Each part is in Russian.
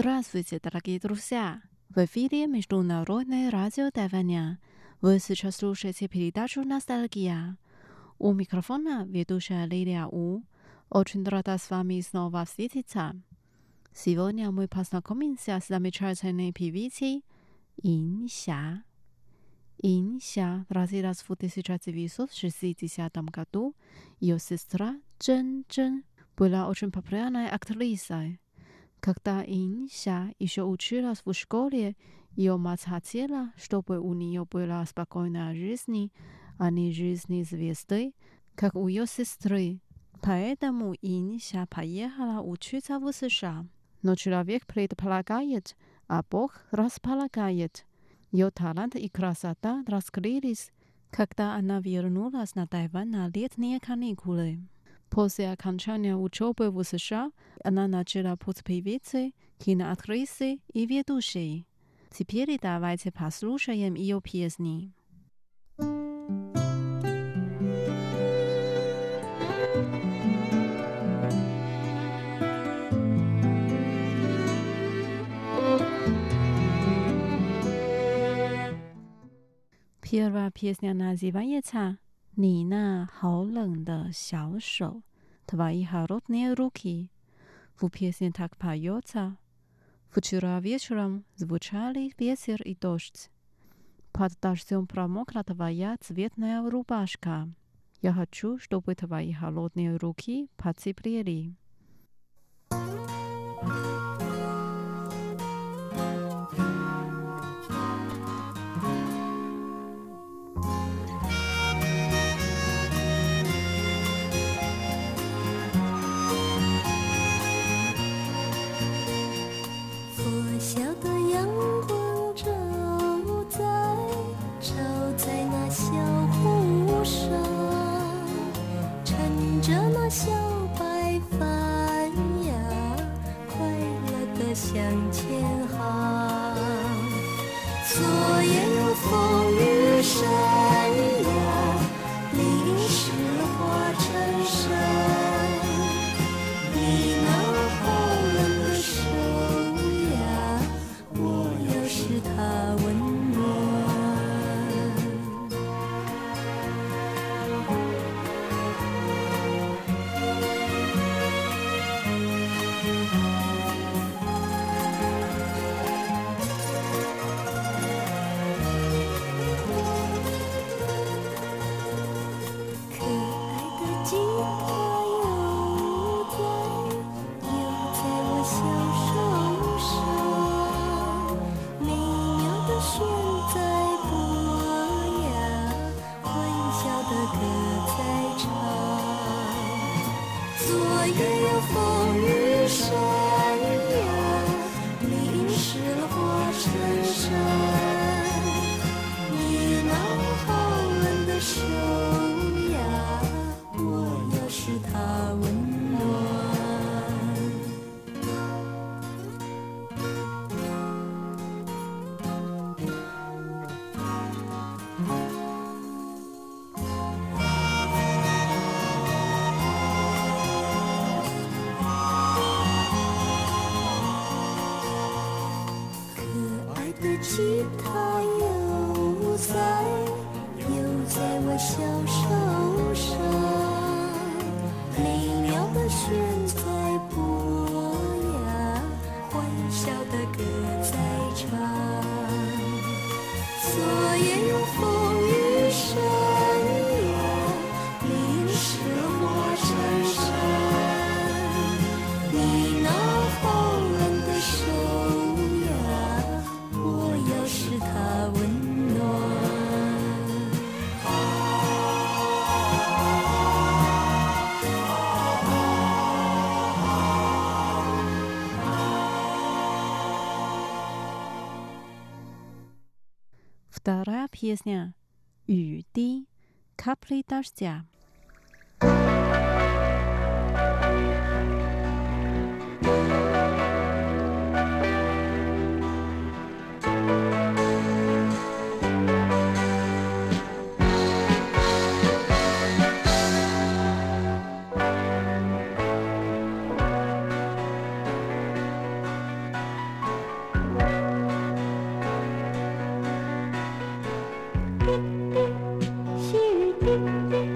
Здравствуйте, дорогие друзья! В эфире Международное радио Тайваня. Вы сейчас слушаете передачу «Ностальгия». У микрофона ведущая Лилия У. Очень рада с вами снова встретиться. Сегодня мы познакомимся с замечательной певицей Инся. Инся родилась в 1960 году. Ее сестра Чжэн Чжэн была очень популярной актрисой. Когда Инся еще училась в школе, ее мать хотела, чтобы у нее была спокойная жизнь, а не жизнь звезды, как у ее сестры. Поэтому Инся поехала учиться в США. Но человек предполагает, а Бог располагает. Ее талант и красота раскрылись, когда она вернулась на Тайвань на летние каникулы. После окончания учебы в США она начала путь певицы, киноактрисы и ведущей. Теперь давайте послушаем ее песни. Первая песня называется «你那好冷的小手». Твои холодные руки. В песне так поется. Вчера вечером звучали ветер и дождь. Под дождем промокла твоя цветная рубашка. Я хочу, чтобы твои холодные руки потеплели. 雪花成诗。fool. 吉他又在又在我小手上美妙的弦在拨呀欢笑的歌在唱昨夜又风 Вторая песня «雨滴» капли дождя. Música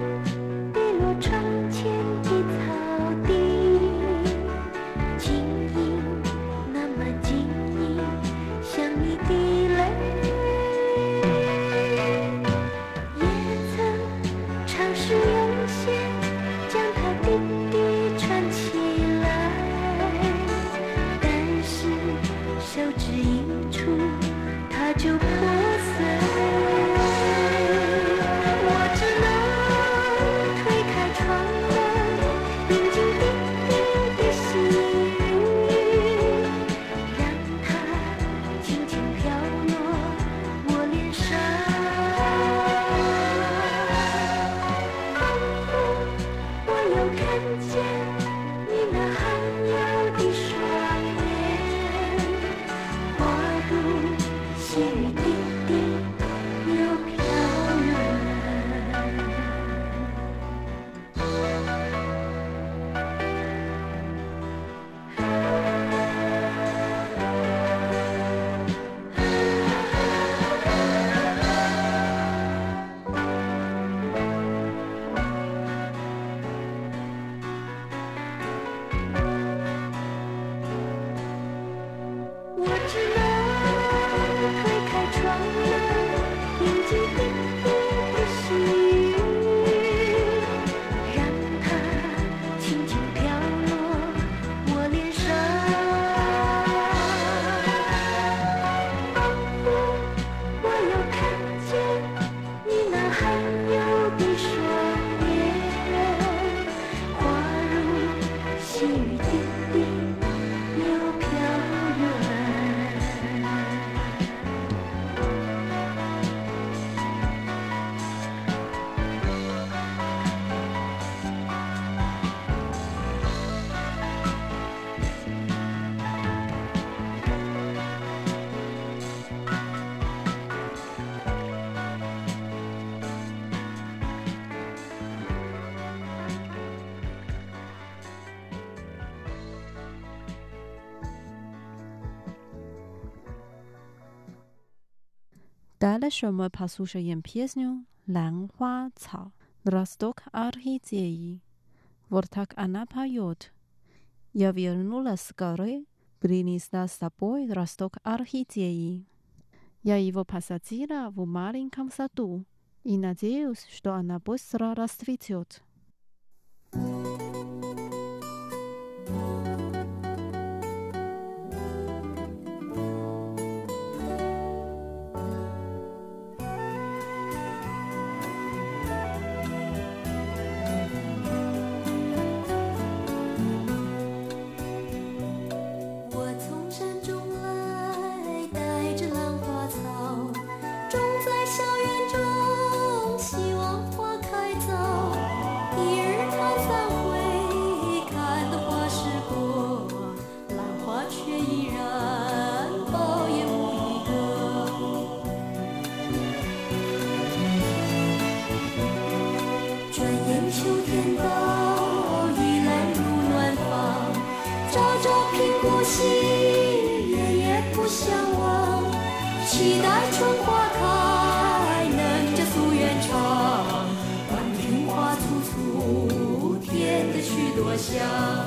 you know? Дальше мы послушаем песню «Лан Хуа Цао» Росток Архидеи. Вот так она поет. Я вернулась с горы, принесла с собой росток орхидеи. Я его посадила в маленьком саду и надеюсь, что она быстро расцветет. 样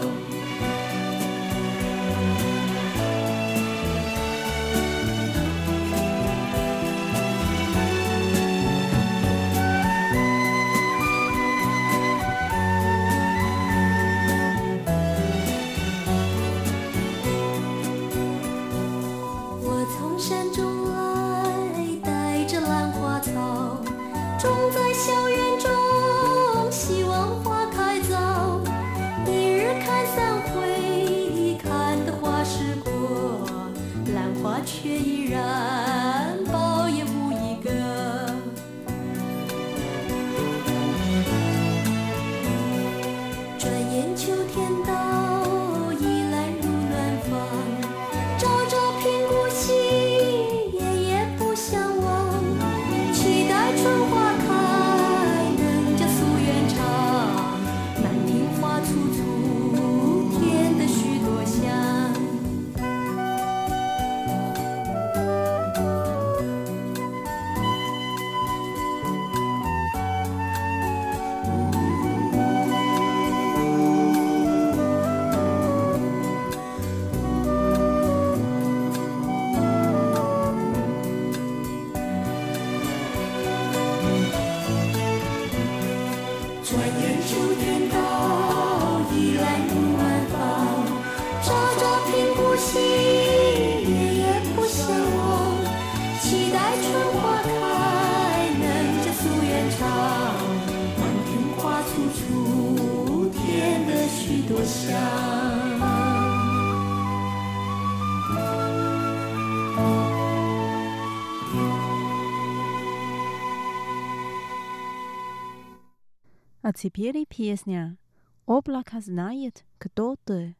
теперь песня «Облако знает, кто ты».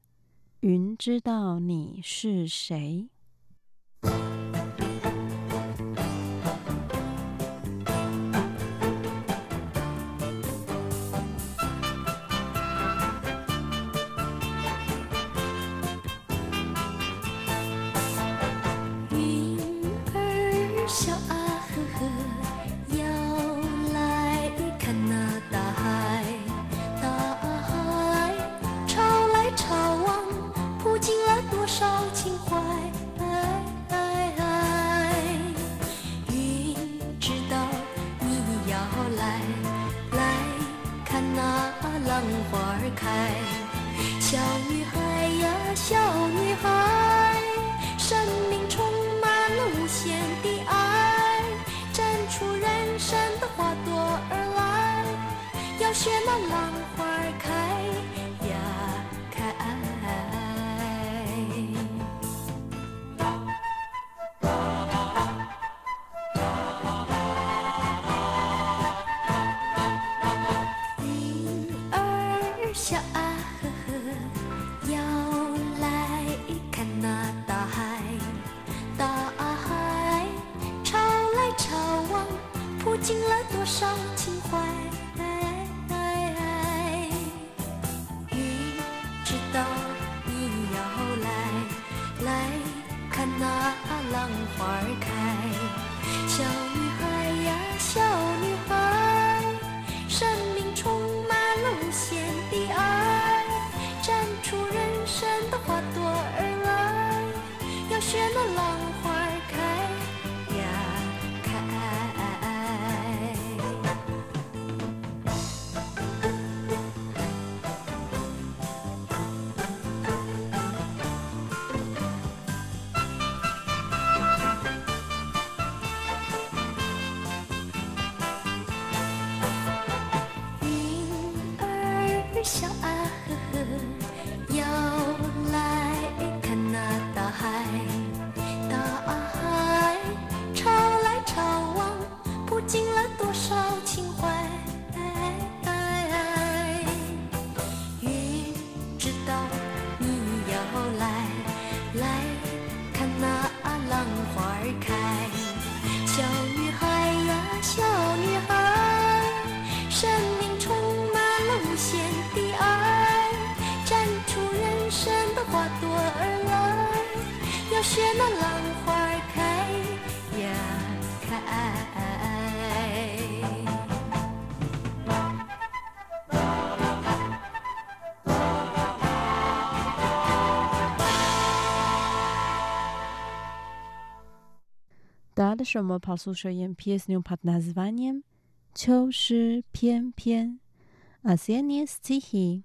云知道你是谁。 打的什么？跑宿舍演 PS 新跑哪子玩意？秋诗翩翩，阿仙尼斯奇。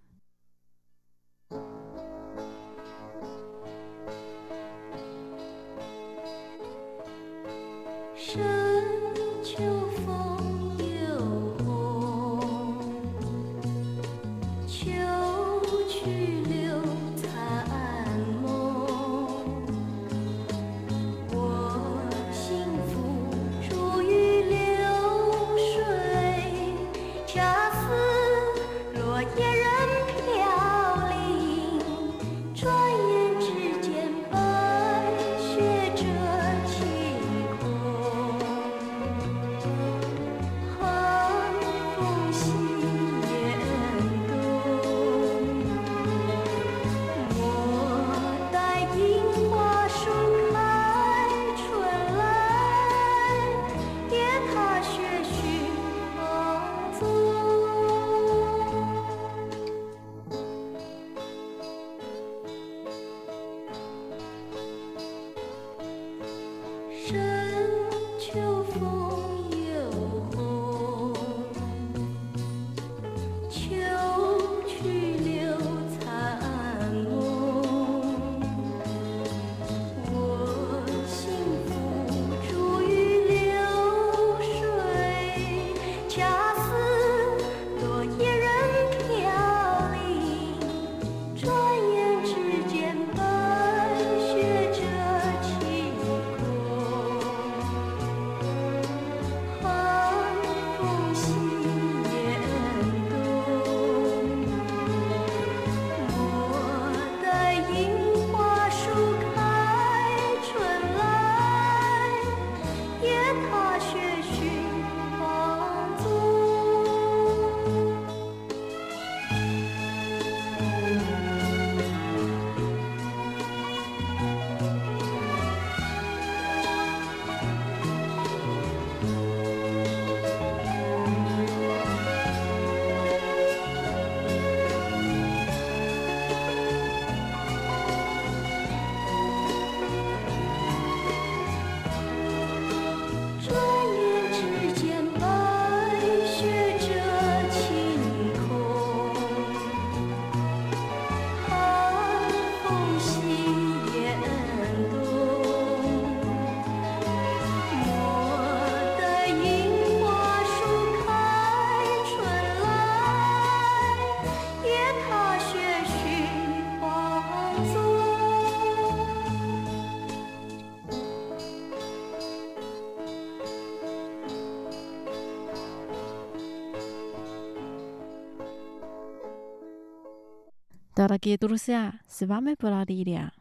Дорогие друзья, с вами была Лилия.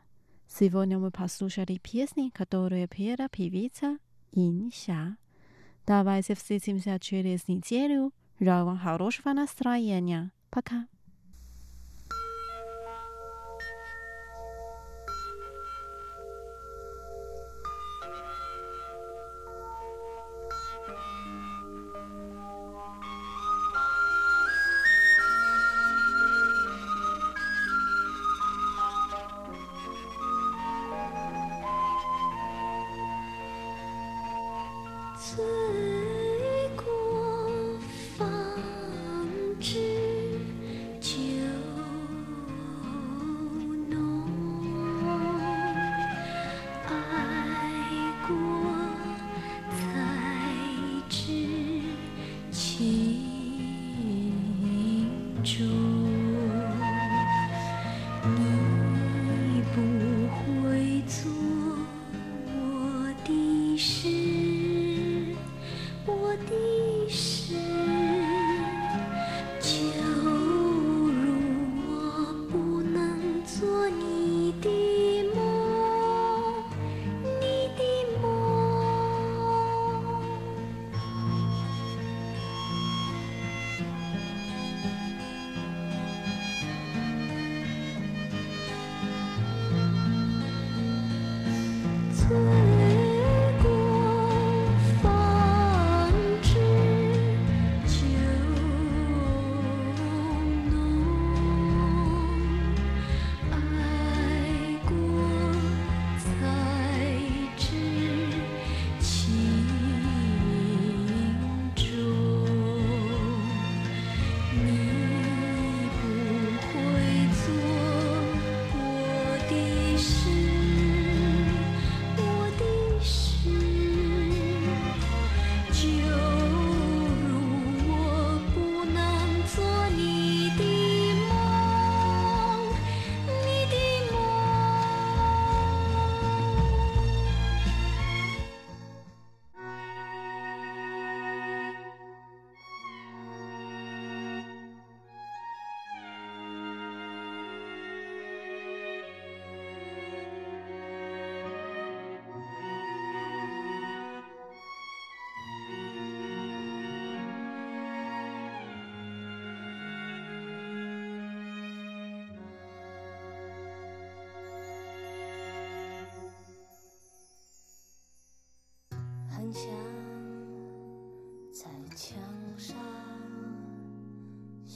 Сегодня мы послушали песни, которые пела певица Инся. Давайте встретимся через неделю. Желаю вам хорошего настроения. Пока. You.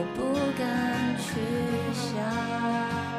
我不敢去想。